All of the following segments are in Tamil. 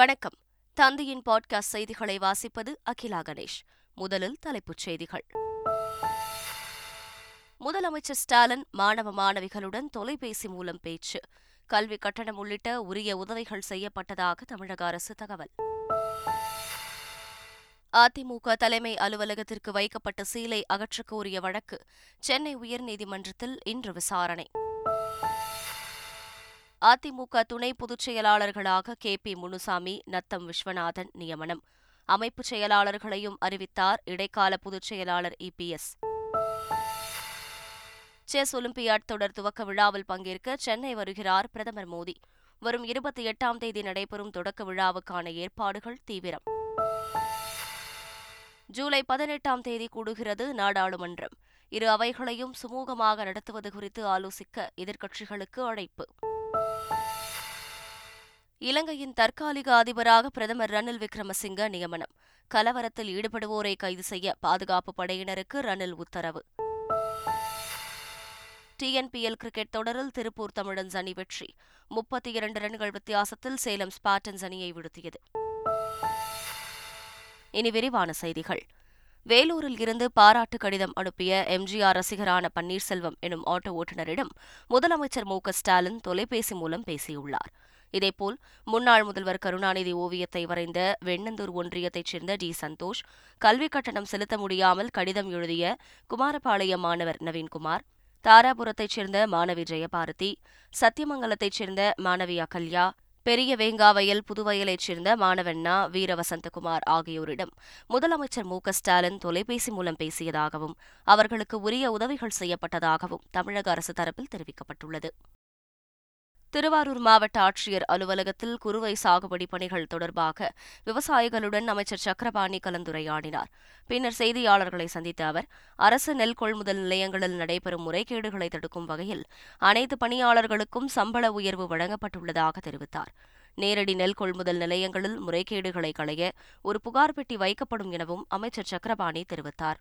வணக்கம். தந்தையின் பாட்காஸ்ட் செய்திகளை வாசிப்பது அகிலா கணேஷ். முதலில் தலைப்புச் செய்திகள். முதலமைச்சர் ஸ்டாலின் மாணவ மாணவிகளுடன் தொலைபேசி மூலம் பேச்சு. கல்வி கட்டணம் உள்ளிட்ட உரிய உதவிகள் செய்யப்பட்டதாக தமிழக அரசு தகவல். அதிமுக தலைமை அலுவலகத்திற்கு வைக்கப்பட்ட சீலை அகற்றக் கோரிய வழக்கு. சென்னை உயர்நீதிமன்றத்தில் இன்று விசாரணை. அதிமுக துணை பொதுச் செயலாளர்களாக கே. பி. முனுசாமி நத்தம் விஸ்வநாதன் நியமனம். அமைப்பு செயலாளர்களையும் அறிவித்தார் இடைக்கால பொதுச் செயலாளர் இபிஎஸ் செஸ் ஒலிம்பியாட் தொடர் துவக்க விழாவில் பங்கேற்க சென்னை வருகிறார் பிரதமர் மோடி. வரும் இருபத்தி எட்டாம் தேதி நடைபெறும் தொடக்க விழாவுக்கான ஏற்பாடுகள் தீவிரம். ஜூலை பதினெட்டாம் தேதி கூடுகிறது நாடாளுமன்றம். இரு அவைகளையும் சுமூகமாக நடத்துவது குறித்து ஆலோசிக்க எதிர்க்கட்சிகளுக்கு அழைப்பு. இலங்கையின் தற்காலிக அதிபராக பிரதமர் ரணில் விக்ரமசிங்க நியமனம். கலவரத்தில் ஈடுபடுவோரை கைது செய்ய பாதுகாப்பு படையினருக்கு ரணில் உத்தரவு. டிஎன்பிஎல் கிரிக்கெட் தொடரில் திருப்பூர் தமிழன்ஸ் அணி வெற்றி. முப்பத்தி இரண்டு ரன்கள் வித்தியாசத்தில் சேலம் ஸ்பாட்டன்ஸ் அணியை வீழ்த்தியது. இனி விரிவான செய்திகள். வேலூரில் இருந்து பாராட்டு கடிதம் அனுப்பிய எம்ஜிஆர் ரசிகரான பன்னீர்செல்வம் எனும் ஆட்டோ ஓட்டுநரிடம் முதலமைச்சர் மு. ஸ்டாலின் தொலைபேசி மூலம் பேசியுள்ளார். இதேபோல் முன்னாள் முதல்வர் கருணாநிதி ஓவியத்தை வரைந்த வெண்ணந்தூர் ஒன்றியத்தைச் சேர்ந்த டி. சந்தோஷ் கல்விக் கட்டணம் செலுத்த முடியாமல் கடிதம் எழுதிய குமாரபாளையம் மாணவர் நவீன்குமார் தாராபுரத்தைச் சேர்ந்த மாணவி ஜெயபாரதி சத்தியமங்கலத்தைச் சேர்ந்த மாணவி அகல்யா பெரிய வேங்காவயல் புதுவயலைச் சேர்ந்த மாணவண்ணா வீரவசந்தகுமார் ஆகியோரிடம் முதலமைச்சர் மு. ஸ்டாலின் தொலைபேசி மூலம் பேசியதாகவும் அவர்களுக்கு உரிய உதவிகள் செய்யப்பட்டதாகவும் தமிழக அரசு தரப்பில் தெரிவிக்கப்பட்டுள்ளது. திருவாரூர் மாவட்ட ஆட்சியர் அலுவலகத்தில் குறுவை சாகுபடி பணிகள் தொடர்பாக விவசாயிகளுடன் அமைச்சர் சக்கரபாணி கலந்துரையாடினார். பின்னர் செய்தியாளர்களை சந்தித்த அவர் அரசு நெல் கொள்முதல் நிலையங்களில் நடைபெறும் முறைகேடுகளை தடுக்கும் வகையில் அனைத்து பணியாளர்களுக்கும் சம்பள உயர்வு வழங்கப்பட்டுள்ளதாக தெரிவித்தார். நேரடி நெல் கொள்முதல் நிலையங்களில் முறைகேடுகளை களைய ஒரு புகார் பெட்டி வைக்கப்படும் எனவும் அமைச்சர் சக்கரபாணி தெரிவித்தார்.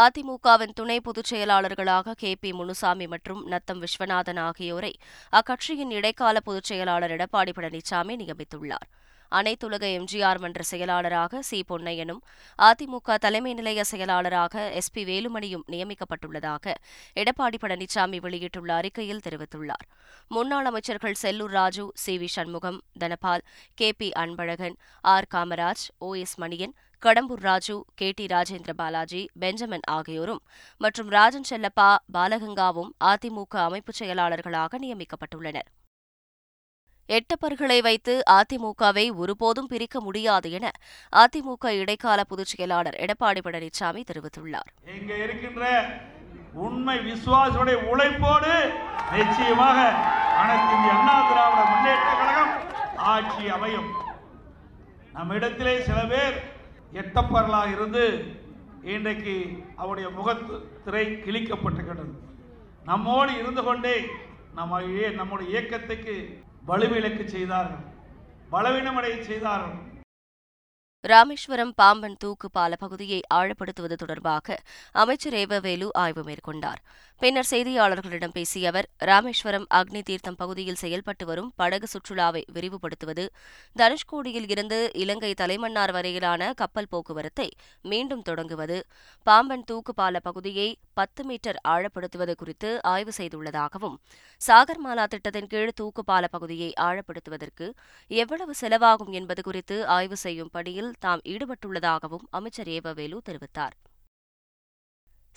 அதிமுகவின் துணை பொதுச் செயலாளர்களாக கே பி முனுசாமி மற்றும் நத்தம் விஸ்வநாதன் ஆகியோரை அக்கட்சியின் இடைக்கால பொதுச் செயலாளர் எடப்பாடி பழனிசாமி நியமித்துள்ளார். அனைத்துலக எம்ஜிஆர் மன்ற செயலாளராக சி பொன்னையனும் அதிமுக தலைமை நிலைய செயலாளராக எஸ் பி வேலுமணியும் நியமிக்கப்பட்டுள்ளதாக எடப்பாடி பழனிசாமி வெளியிட்டுள்ள அறிக்கையில் தெரிவித்துள்ளார். முன்னாள் அமைச்சர்கள் Sellur Raju C V Shanmugam Dhanapal K P Anbazhagan R Kamaraj O S Manian Kadambur Raju K T Rajendra Balaji Benjamin ஆகியோரும் மற்றும் ராஜன் செல்லப்பா பாலகங்காவும் அதிமுக அமைப்புச் செயலாளர்களாக நியமிக்கப்பட்டுள்ளனர். எட்டப்பர்களை வைத்து அதிமுகவை ஒருபோதும் பிரிக்க முடியாது என அதிமுக இடைக்கால பொதுச் செயலாளர் எடப்பாடி பழனிசாமி தெரிவித்துள்ளார். இங்க இருக்கின்ற உண்மை விசுவாசுடைய உழைப்போடு நிச்சயமாக அனைத்து இந்திய அண்ணா திராவிட முன்னேற்ற கழகம் ஆட்சி அமையும். நம்மிடத்திலே சில பேர் எட்டப்பரலாக இருந்து இன்றைக்கு அவருடைய முகத்து திரை கிழிக்கப்பட்டிருக்கிறது நம்மோடு இருந்து கொண்டே நம்ம நம்முடைய இயக்கத்துக்கு வலுவிலக்கு செய்தார்கள். பலவீனமடைய செய்தார்கள். ராமேஸ்வரம் பாம்பன் தூக்கு பால பகுதியை ஆழப்படுத்துவது தொடர்பாக அமைச்சர் ஏவவேலு ஆய்வு மேற்கொண்டார். பின்னர் செய்தியாளர்களிடம் பேசிய அவர் ராமேஸ்வரம் அக்னி தீர்த்தம் பகுதியில் செயல்பட்டு வரும் படகு சுற்றுலாவை விரிவுபடுத்துவது தனுஷ்கோடியில் இருந்து இலங்கை தலைமன்னார் வரையிலான கப்பல் போக்குவரத்தை மீண்டும் தொடங்குவது பாம்பன் தூக்குப்பால பகுதியை பத்து மீட்டர் ஆழப்படுத்துவது குறித்து ஆய்வு செய்துள்ளதாகவும் சாகர்மாலா திட்டத்தின் கீழ் தூக்குப்பால பகுதியை ஆழப்படுத்துவதற்கு எவ்வளவு செலவாகும் என்பது குறித்து ஆய்வு செய்யும் பணியில் தாம் ஈடுபட்டுள்ளதாகவும் அமைச்சர் ஏவவேலு தெரிவித்தார்.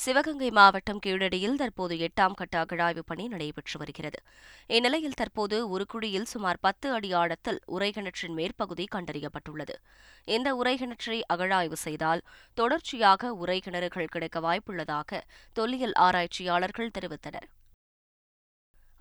சிவகங்கை மாவட்டம் கீழடியில் தற்போது எட்டாம் கட்ட அகழாய்வு பணி நடைபெற்று வருகிறது. இந்நிலையில் தற்போது ஒரு குழியில் சுமார் பத்து அடி ஆழத்தில் உரைகிணற்றின் மேற்பகுதி கண்டறியப்பட்டுள்ளது. இந்த உரைகிணற்றை அகழாய்வு செய்தால் தொடர்ச்சியாக உரைகிணறுகள் கிடைக்க வாய்ப்புள்ளதாக தொல்லியல் ஆராய்ச்சியாளர்கள் தெரிவித்தனர்.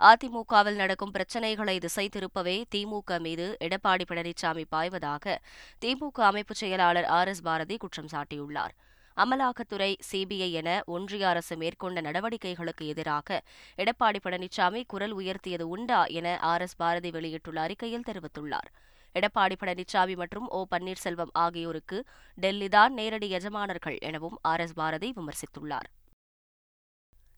அதிமுகவில் நடக்கும் பிரச்சினைகளை திசை திருப்பவே திமுக மீது எடப்பாடி பழனிசாமி பாய்வதாக திமுக அமைப்பு செயலாளர் ஆர் எஸ் பாரதி குற்றம் சாட்டியுள்ளார். அமலாக்கத்துறை சிபிஐ என ஒன்றிய அரசு மேற்கொண்ட நடவடிக்கைகளுக்கு எதிராக எடப்பாடி பழனிசாமி குரல் உயர்த்தியது உண்டா என ஆர் எஸ் பாரதி வெளியிட்டுள்ள அறிக்கையில் தெரிவித்துள்ளார். எடப்பாடி பழனிசாமி மற்றும் ஓ பன்னீர்செல்வம் ஆகியோருக்கு டெல்லிதான் நேரடி எஜமானர்கள் எனவும் ஆர் எஸ் பாரதி விமர்சித்துள்ளார்.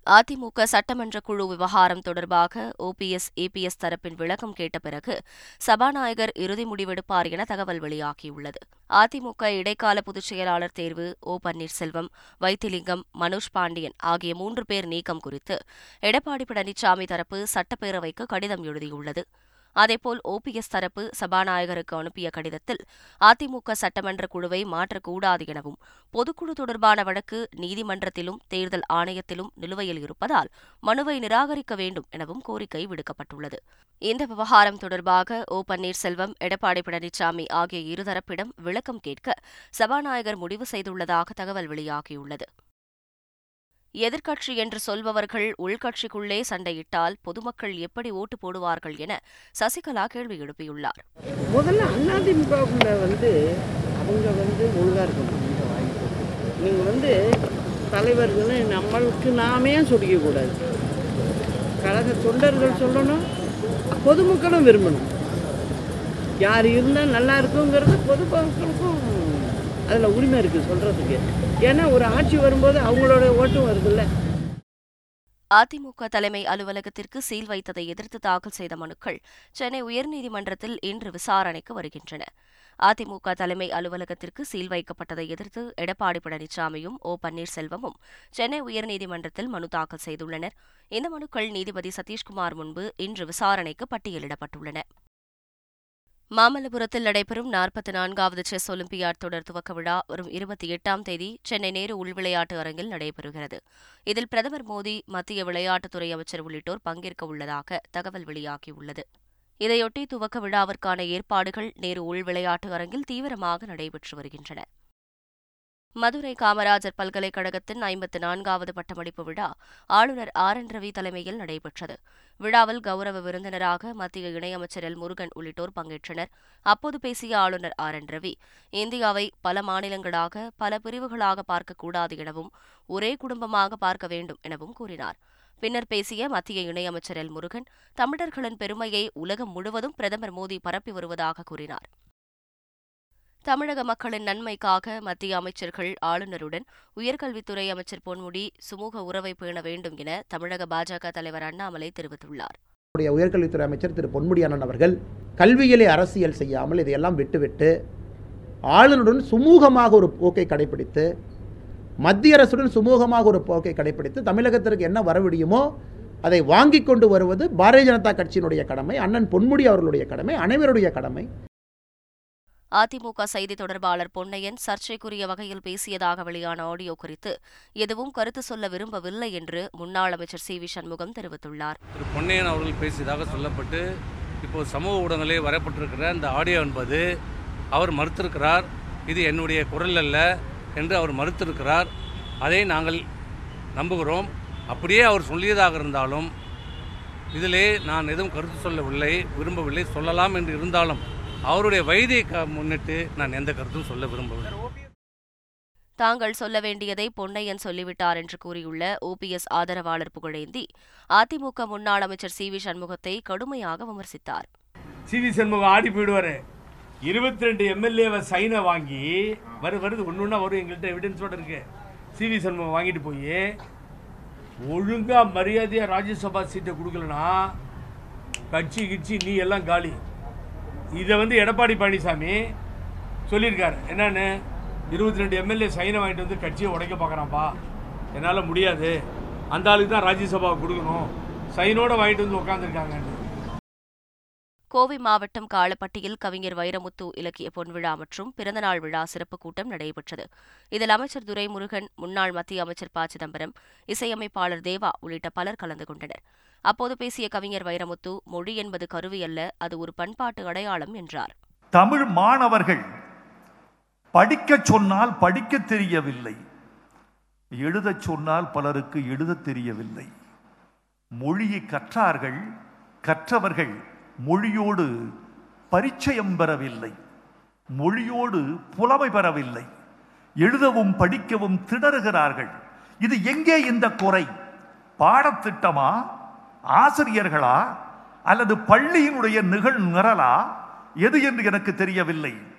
அதிமுக சட்டமன்ற குழு விவகாரம் தொடர்பாக ஓபிஎஸ் ஏபிஎஸ் தரப்பின் விளக்கம் கேட்ட பிறகு சபாநாயகர் இறுதி முடிவெடுப்பார் என தகவல் வெளியாகியுள்ளது. அதிமுக இடைக்கால பொதுச் செயலாளர் தேர்வு ஓ பன்னீர்செல்வம் வைத்திலிங்கம் மனோஜ் பாண்டியன் ஆகிய மூன்று பேர் நீக்கம் குறித்து எடப்பாடி பழனிசாமி தரப்பு சட்டப்பேரவைக்கு கடிதம் எழுதியுள்ளது. அதேபோல் ஓபிஎஸ் தரப்பு சபாநாயகருக்கு அனுப்பிய கடிதத்தில் அதிமுக சட்டமன்ற குழுவை மாற்றக்கூடாது எனவும் பொதுக்குழு தொடர்பான வழக்கு நீதிமன்றத்திலும் தேர்தல் ஆணையத்திலும் நிலுவையில் இருப்பதால் மனுவை நிராகரிக்க வேண்டும் எனவும் கோரிக்கை விடுக்கப்பட்டுள்ளது. இந்த விவகாரம் தொடர்பாக ஓ பன்னீர்செல்வம் எடப்பாடி பழனிசாமி ஆகிய இருதரப்பிடம் விளக்கம் கேட்க சபாநாயகர் முடிவு செய்துள்ளதாக தகவல் வெளியாகியுள்ளது. எதிர்க்கட்சி என்று சொல்பவர்கள் உள்கட்சிக்குள்ளே சண்டையிட்டால் பொதுமக்கள் எப்படி ஓட்டு போடுவார்கள் என சசிகலா கேள்வி எழுப்பியுள்ளார். முதல்ல அதிமுகவுக்குள்ள வந்து அவங்க வந்து ஒழுங்காக இருக்கணும் நீங்கள் வந்து தலைவர்கள் நம்மளுக்கு நாமே சொல்லிக்கக்கூடாது கழக தொண்டர்கள் சொல்லணும் பொதுமக்களும் விரும்பணும். யார் இருந்தால் நல்லா இருக்குங்கிறது பொதுமக்களுக்கும் அதில் உரிமை இருக்குது சொல்கிறதுக்கு ஏன்னா ஒரு ஆட்சி வரும்போது அவங்களோட ஓட்டும் வருதுல்ல. அதிமுக தலைமை அலுவலகத்திற்கு சீல் வைத்ததை எதிர்த்து தாக்கல் செய்த மனுக்கள் சென்னை உயர்நீதிமன்றத்தில் இன்று விசாரணைக்கு வருகின்றன. அதிமுக தலைமை அலுவலகத்திற்கு சீல் வைக்கப்பட்டதை எதிர்த்து எடப்பாடி பழனிசாமியும் ஓ பன்னீர்செல்வமும் சென்னை உயர்நீதிமன்றத்தில் மனு தாக்கல் செய்துள்ளனர். இந்த மனுக்கள் நீதிபதி சதீஷ்குமார் முன்பு இன்று விசாரணைக்கு பட்டியலிடப்பட்டுள்ளன. மாமல்லபுரத்தில் நடைபெறும் நாற்பத்தி நான்காவது செஸ் ஒலிம்பியாட் தொடர் துவக்க விழா வரும் இருபத்தி எட்டாம் தேதி சென்னை நேரு உள்விளையாட்டு அரங்கில் நடைபெறுகிறது. இதில் பிரதமர் மோடி மத்திய விளையாட்டுத்துறை அமைச்சர் உள்ளிட்டோர் பங்கேற்க உள்ளதாக தகவல் வெளியாகியுள்ளது. இதையொட்டி துவக்க விழாவிற்கான ஏற்பாடுகள் நேரு உள்விளையாட்டு அரங்கில் தீவிரமாக நடைபெற்று வருகின்றன. மதுரை காமராஜர் பல்கலைக்கழகத்தின் ஐம்பத்து நான்காவது பட்டமளிப்பு விழா ஆளுநர் ஆர் என் ரவி தலைமையில் நடைபெற்றது. விழாவில் கௌரவ விருந்தினராக மத்திய இணையமைச்சர் எல். முருகன் உள்ளிட்டோர் பங்கேற்றனர். அப்போது பேசிய ஆளுநர் ஆர். என். ரவி இந்தியாவை பல மாநிலங்களாக பல பிரிவுகளாக பார்க்கக்கூடாது எனவும் ஒரே குடும்பமாக பார்க்க வேண்டும் எனவும் கூறினார். பின்னர் பேசிய மத்திய இணையமைச்சர் எல். முருகன் தமிழர்களின் பெருமையை உலகம் முழுவதும் பிரதமர் மோடி பரப்பி வருவதாக கூறினார். தமிழக மக்களின் நன்மைக்காக மத்திய அமைச்சர்கள் ஆளுநருடன் உயர்கல்வித்துறை அமைச்சர் பொன்முடி சுமூக உறவை பேண வேண்டும் என தமிழக பாஜக தலைவர் அண்ணாமலை தெரிவித்துள்ளார். நம்முடைய உயர்கல்வித்துறை அமைச்சர் திரு பொன்முடி அண்ணன் அவர்கள் கல்வியிலே அரசியல் செய்யாமல் இதையெல்லாம் விட்டுவிட்டு ஆளுநருடன் சுமூகமாக ஒரு போக்கை கடைபிடித்து மத்திய அரசுடன் சுமூகமாக ஒரு போக்கை கடைபிடித்து தமிழகத்திற்கு என்ன வரவிடியுமோ அதை வாங்கி கொண்டு வருவது பாரதிய ஜனதா கட்சியினுடைய கடமை அண்ணன் பொன்முடி அவர்களுடைய கடமை அனைவருடைய கடமை. அதிமுக செய்தி தொடர்பாளர் பொன்னையன் சர்ச்சைக்குரிய வகையில் பேசியதாக வெளியான ஆடியோ குறித்து எதுவும் கருத்து சொல்ல விரும்பவில்லை என்று முன்னாள் அமைச்சர் சி வி சண்முகம் தெரிவித்துள்ளார். திரு பொன்னையன் அவர்கள் பேசியதாக சொல்லப்பட்டு இப்போது சமூக ஊடகங்களே வரப்பட்டிருக்கிற அந்த ஆடியோ என்பது அவர் மறுத்திருக்கிறார் இது என்னுடைய குரல் அல்ல என்று அவர் மறுத்திருக்கிறார். அதை நாங்கள் நம்புகிறோம். அப்படியே அவர் சொல்லியதாக இருந்தாலும் இதிலே நான் எதுவும் கருத்து சொல்லவில்லை விரும்பவில்லை சொல்லலாம் என்று இருந்தாலும் அவருடைய வயதை முன்னிட்டு நான் எந்த கருத்தும் சொல்ல விரும்பவில்லை. தாங்கள் சொல்ல வேண்டியதை பொன்னையன் சொல்லிவிட்டார் என்று கூறியுள்ள ஓபிஎஸ் ஆதரவாளர் புகழேந்தி அதிமுக முன்னாள் அமைச்சர் சி வி சண்முகத்தை கடுமையாக விமர்சித்தார். சிவி சண்முகம் ஆடி போயிடுவாரு. இருபத்தி ரெண்டு எம்எல்ஏவை சைனை வாங்கி வரு வருது ஒன்று ஒன்றா வரும் எங்கள்கிட்ட எவிடன்ஸோட இருக்கு. சிவி சண்முகம் வாங்கிட்டு போய் ஒழுங்கா மரியாதையாக ராஜ்யசபா சீட்டை கொடுக்கலனா கட்சி கிட்சி நீ எல்லாம் காலி. இதை வந்து எடப்பாடி பழனிசாமி சொல்லியிருக்காரு. என்னன்னு? இருபத்தி ரெண்டு எம்எல்ஏ சைனை வாங்கிட்டு வந்து கட்சியை உடைக்க பார்க்குறான்ப்பா. என்னால் முடியாது. அந்த ஆளுக்கு தான் ராஜ்யசபாவை கொடுக்கணும். சைனோட வாங்கிட்டு வந்து உட்காந்துருக்காங்கன்னு கோவை மாவட்டம் காலப்பட்டியில் கவிஞர் வைரமுத்து இலக்கிய பொன்விழா மற்றும் பிறந்தநாள் விழா சிறப்பு கூட்டம் நடைபெற்றது. இதில் அமைச்சர் துரைமுருகன் முன்னாள் மத்திய அமைச்சர் ப. சிதம்பரம் இசையமைப்பாளர் தேவா உள்ளிட்ட பலர் கலந்து கொண்டனர். அப்போது பேசிய கவிஞர் வைரமுத்து மொழி என்பது கருவி அல்ல அது ஒரு பண்பாட்டு அடையாளம் என்றார். தமிழ் மாணவர்கள் படிக்கச் சொன்னால் படிக்கத் தெரியவில்லை. எழுதச் சொன்னால் பலருக்கு எழுதத் தெரியவில்லை. மொழியை கற்றார்கள் கற்றவர்கள் மொழியோடு பரிச்சயம் பெறவில்லை. மொழியோடு புலமை பெறவில்லை. எழுதவும் படிக்கவும் திணறுகிறார்கள். இது எங்கே இந்த குறை? பாடத்திட்டமா? ஆசிரியர்களா? அல்லது பள்ளியினுடைய நிகழ் நிரலா எது என்று எனக்கு தெரியவில்லை.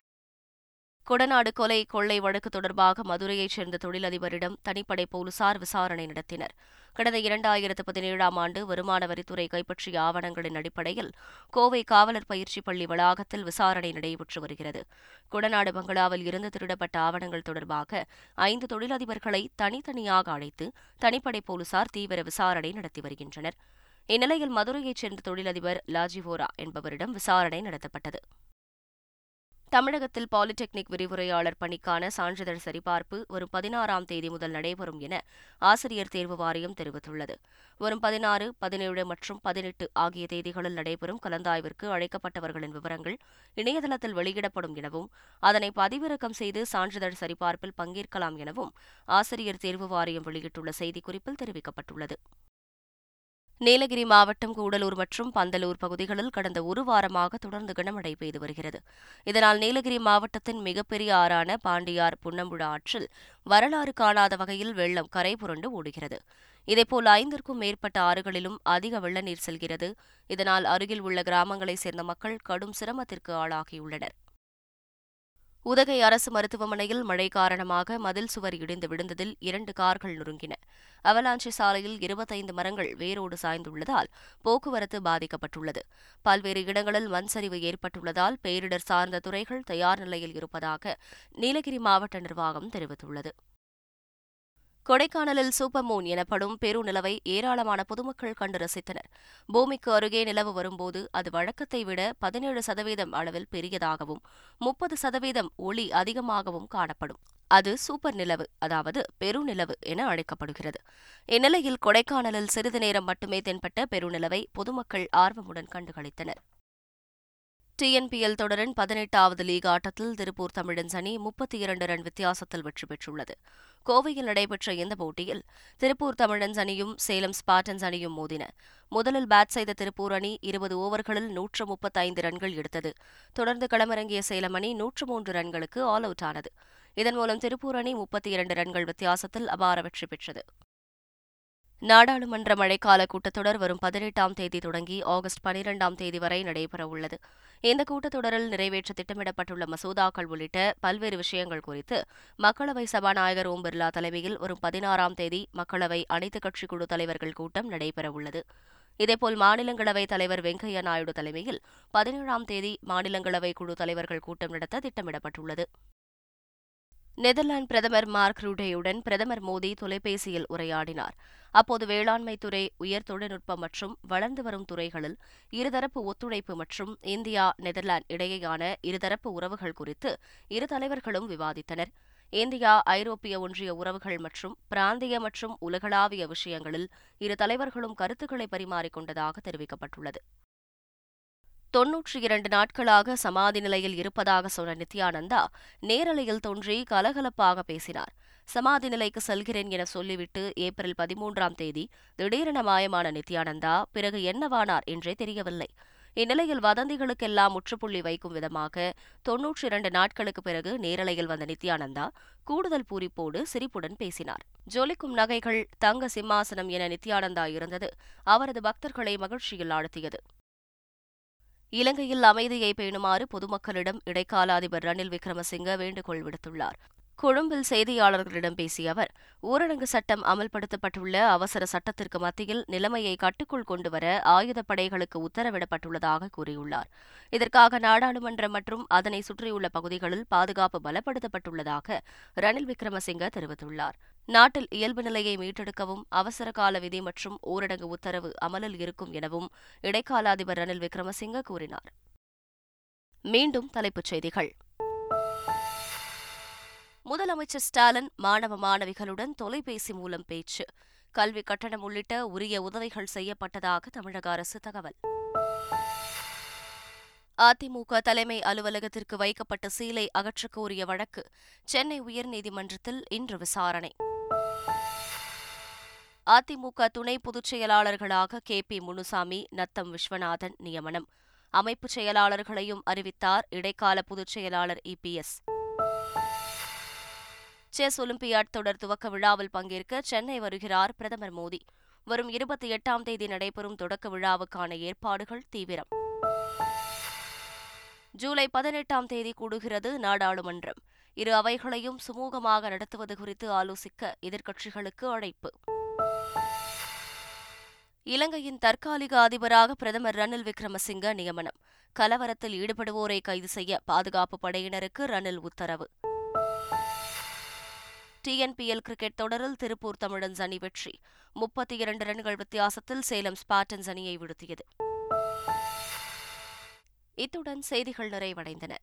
கொடநாடு கொலை கொள்ளை வழக்கு தொடர்பாக மதுரையைச் சேர்ந்த தொழிலதிபரிடம் தனிப்படை போலீசார் விசாரணை நடத்தினர். கடந்த இரண்டாயிரத்து பதினேழாம் ஆண்டு வருமான வரித்துறை கைப்பற்றிய ஆவணங்களின் அடிப்படையில் கோவை காவலர் பயிற்சி பள்ளி வளாகத்தில் விசாரணை நடைபெற்று வருகிறது. கொடநாடு பங்களாவில் இருந்து திருடப்பட்ட ஆவணங்கள் தொடர்பாக ஐந்து தொழிலதிபர்களை தனித்தனியாக அழைத்து தனிப்படை போலீசார் தீவிர விசாரணை நடத்தி வருகின்றனர். இந்நிலையில் மதுரையைச் சேர்ந்த தொழிலதிபர் லாஜிவோரா என்பவரிடம் விசாரணை நடத்தப்பட்டது. தமிழகத்தில் பாலிடெக்னிக் விரிவுரையாளர் பணிக்கான சான்றிதழ் சரிபார்ப்பு வரும் பதினாறாம் தேதி முதல் நடைபெறும் என ஆசிரியர் தேர்வு வாரியம் தெரிவித்துள்ளது. வரும் பதினாறு பதினேழு மற்றும் பதினெட்டு ஆகிய தேதிகளில் நடைபெறும் கலந்தாய்விற்கு அழைக்கப்பட்டவர்களின் விவரங்கள் இணையதளத்தில் வெளியிடப்படும் எனவும் அதனை பதிவிறக்கம் செய்து சான்றிதழ் சரிபார்ப்பில் பங்கேற்கலாம் எனவும் ஆசிரியர் தேர்வு வாரியம் வெளியிட்டுள்ள செய்திக்குறிப்பில் தெரிவிக்கப்பட்டுள்ளது. நீலகிரி மாவட்டம் கூடலூர் மற்றும் பந்தலூர் பகுதிகளில் கடந்த ஒரு வாரமாக தொடர்ந்து கனமழை பெய்து வருகிறது. இதனால் நீலகிரி மாவட்டத்தின் மிகப்பெரிய ஆறான பாண்டியார் புன்னம்புழா ஆற்றில் வரலாறு காணாத வகையில் வெள்ளம் கரை புரண்டு ஓடுகிறது. இதேபோல் ஐந்திற்கும் மேற்பட்ட ஆறுகளிலும் அதிக வெள்ள நீர் செல்கிறது. இதனால் அருகில் உள்ள கிராமங்களைச் சேர்ந்த மக்கள் கடும் சிரமத்திற்கு ஆளாகியுள்ளனர். உதகை அரசு மருத்துவமனையில் மழை காரணமாக மதில் சுவர் இடிந்து விழுந்ததில் இரண்டு கார்கள் நொறுங்கின. அவலாஞ்சி சாலையில் இருபத்தைந்து மரங்கள் வேரோடு சாய்ந்துள்ளதால் போக்குவரத்து பாதிக்கப்பட்டுள்ளது. பல்வேறு இடங்களில் மண் சரிவு ஏற்பட்டுள்ளதால் பேரிடர் சார்ந்த துறைகள் தயார் நிலையில் இருப்பதாக நீலகிரி மாவட்ட நிர்வாகம் தெரிவித்துள்ளது. கொடைக்கானலில் சூப்பர் மூன் எனப்படும் பெருநிலவை ஏராளமான பொதுமக்கள் கண்டு ரசித்தனர். பூமிக்கு அருகே நிலவு வரும்போது அது வழக்கத்தை விட பதினேழு சதவீதம் அளவில் பெரியதாகவும் முப்பது சதவீதம் ஒளி அதிகமாகவும் காணப்படும். அது சூப்பர் நிலவு அதாவது பெருநிலவு என அழைக்கப்படுகிறது. இந்நிலையில் கொடைக்கானலில் சிறிது நேரம் மட்டுமே தென்பட்ட பெருநிலவை பொதுமக்கள் ஆர்வமுடன் கண்டுகளித்தனர். டிஎன்பிஎல் தொடரின் பதினெட்டாவது லீக் ஆட்டத்தில் திருப்பூர் தமிழன்ஸ் அணி முப்பத்தி இரண்டு ரன் வித்தியாசத்தில் வெற்றி பெற்றுள்ளது. கோவையில் நடைபெற்ற இந்த போட்டியில் திருப்பூர் தமிழன்ஸ் அணியும் சேலம் ஸ்பாட்டன்ஸ் அணியும் மோதின. முதலில் பேட் செய்த திருப்பூர் அணி இருபது ஓவர்களில் நூற்று முப்பத்தைந்து ரன்கள் எடுத்தது. தொடர்ந்து களமிறங்கிய சேலம் அணி நூற்று மூன்று ரன்களுக்கு ஆல் அவுட் ஆனது. இதன் மூலம் திருப்பூர் அணி முப்பத்தி இரண்டு ரன்கள் வித்தியாசத்தில் அபார வெற்றி பெற்றது. நாடாளுமன்ற மழைக்கால கூட்டத்தொடர் வரும் பதினெட்டாம் தேதி தொடங்கி ஆகஸ்ட் பனிரெண்டாம் தேதி வரை நடைபெறவுள்ளது. இந்த கூட்டத்தொடரில் நிறைவேற்ற திட்டமிடப்பட்டுள்ள மசோதாக்கள் உள்ளிட்ட பல்வேறு விஷயங்கள் குறித்து மக்களவை சபாநாயகர் ஓம் பிர்லா தலைமையில் வரும் பதினாறாம் தேதி மக்களவை அனைத்துக் கட்சி குழு தலைவர்கள் கூட்டம் நடைபெறவுள்ளது. இதேபோல் மாநிலங்களவை தலைவர் வெங்கையா நாயுடு தலைமையில் பதினேழாம் தேதி மாநிலங்களவை குழு தலைவர்கள் கூட்டம் நடத்த திட்டமிடப்பட்டுள்ளது. நெதர்லாந்து பிரதமர் மார்க் ரூடேயுடன் பிரதமர் மோடி தொலைபேசியில் உரையாடினார். அப்போது வேளாண்மை துறை உயர் தொழில்நுட்பம் மற்றும் வளர்ந்து வரும் துறைகளில் இருதரப்பு ஒத்துழைப்பு மற்றும் இந்தியா நெதர்லாந்து இடையேயான இருதரப்பு உறவுகள் குறித்து இரு தலைவர்களும் விவாதித்தனர். இந்தியா ஐரோப்பிய ஒன்றிய உறவுகள் மற்றும் பிராந்திய மற்றும் உலகளாவிய விஷயங்களில் இரு தலைவர்களும் கருத்துக்களை பரிமாறிக்கொண்டதாக தெரிவிக்கப்பட்டுள்ளது. தொன்னூற்றி இரண்டு நாட்களாக சமாதி நிலையில் இருப்பதாக சொன்ன நித்யானந்தா நேரலையில் தோன்றி கலகலப்பாக பேசினார். சமாதி நிலைக்கு செல்கிறேன் என சொல்லிவிட்டு ஏப்ரல் பதிமூன்றாம் தேதி திடீரென மாயமான நித்யானந்தா பிறகு என்னவானார் என்றே தெரியவில்லை. இந்நிலையில் வதந்திகளுக்கெல்லாம் முற்றுப்புள்ளி வைக்கும் விதமாக தொன்னூற்றி இரண்டு நாட்களுக்கு பிறகு நேரலையில் வந்த நித்யானந்தா கூடுதல் பூரிப்போடு சிரிப்புடன் பேசினார். ஜொலிக்கும் நகைகள் தங்க சிம்மாசனம் என நித்யானந்தா இருந்தது. அவரது பக்தர்களை மகிழ்ச்சியில் ஆழ்த்தியது. இலங்கையில் அமைதியை பேணுமாறு பொதுமக்களிடம் இடைக்கால அதிபர் ரணில் விக்ரமசிங்க வேண்டுகோள் விடுத்துள்ளார். கொழும்பில் செய்தியாளர்களிடம் பேசிய அவர் ஊரடங்கு சட்டம் அமல்படுத்தப்பட்டுள்ள அவசர சட்டத்திற்கு மத்தியில் நிலைமையை கட்டுக்குள் கொண்டுவர ஆயுதப்படைகளுக்கு உத்தரவிடப்பட்டுள்ளதாக கூறியுள்ளார். இதற்காக நாடாளுமன்றம் மற்றும் அதனை சுற்றியுள்ள பகுதிகளில் பாதுகாப்பு பலப்படுத்தப்பட்டுள்ளதாக ரணில் விக்ரமசிங்க தெரிவித்துள்ளார். நாட்டில் இயல்பு நிலையை மீட்டெடுக்கவும் அவசர கால விதி மற்றும் ஊரடங்கு உத்தரவு அமலில் இருக்கும் எனவும் இடைக்கால அதிபர் ரணில் விக்ரமசிங்க கூறினார். மீண்டும் தலைப்புச் செய்திகள். முதலமைச்சர் ஸ்டாலின் மாணவ மாணவிகளுடன் தொலைபேசி மூலம் பேச்சு. கல்வி கட்டணம் உள்ளிட்ட உரிய உதவிகள் செய்யப்பட்டதாக தமிழக அரசு தகவல். அதிமுக தலைமை அலுவலகத்திற்கு வைக்கப்பட்ட சீலை அகற்றக்கோரிய வழக்கு சென்னை உயர்நீதிமன்றத்தில் இன்று விசாரணை. அதிமுக துணை பொதுச் செயலாளர்களாக கே. பி. முனுசாமி நத்தம் விஸ்வநாதன் நியமனம். அமைப்புச் செயலாளர்களையும் அறிவித்தார் இடைக்கால பொதுச் செயலாளர் இபிஎஸ் செஸ் ஒலிம்பியாட் தொடர் துவக்க விழாவில் பங்கேற்க சென்னை வருகிறார் பிரதமர் மோடி. வரும் இருபத்தி எட்டாம் தேதி நடைபெறும் தொடக்க விழாவுக்கான ஏற்பாடுகள் தீவிரம். ஜூலை பதினெட்டாம் தேதி கூடுகிறது நாடாளுமன்றம். இரு அவைகளையும் சுமூகமாக நடத்துவது குறித்து ஆலோசிக்க எதிர்க்கட்சிகளுக்கு அழைப்பு. இலங்கையின் தற்காலிக அதிபராக பிரதமர் ரணில் விக்ரமசிங்க நியமனம். கலவரத்தில் ஈடுபடுவோரை கைது செய்ய பாதுகாப்பு படையினருக்கு ரணில் உத்தரவு. டிஎன்பிஎல் கிரிக்கெட் தொடரில் திருப்பூர் தமிழன்ஸ் அணி வெற்றி. முப்பத்தி இரண்டு ரன்கள் வித்தியாசத்தில் சேலம் ஸ்பாட்டன்ஸ் அணியை வீழ்த்தியது. இத்துடன் செய்திகள் நிறைவடைந்தன.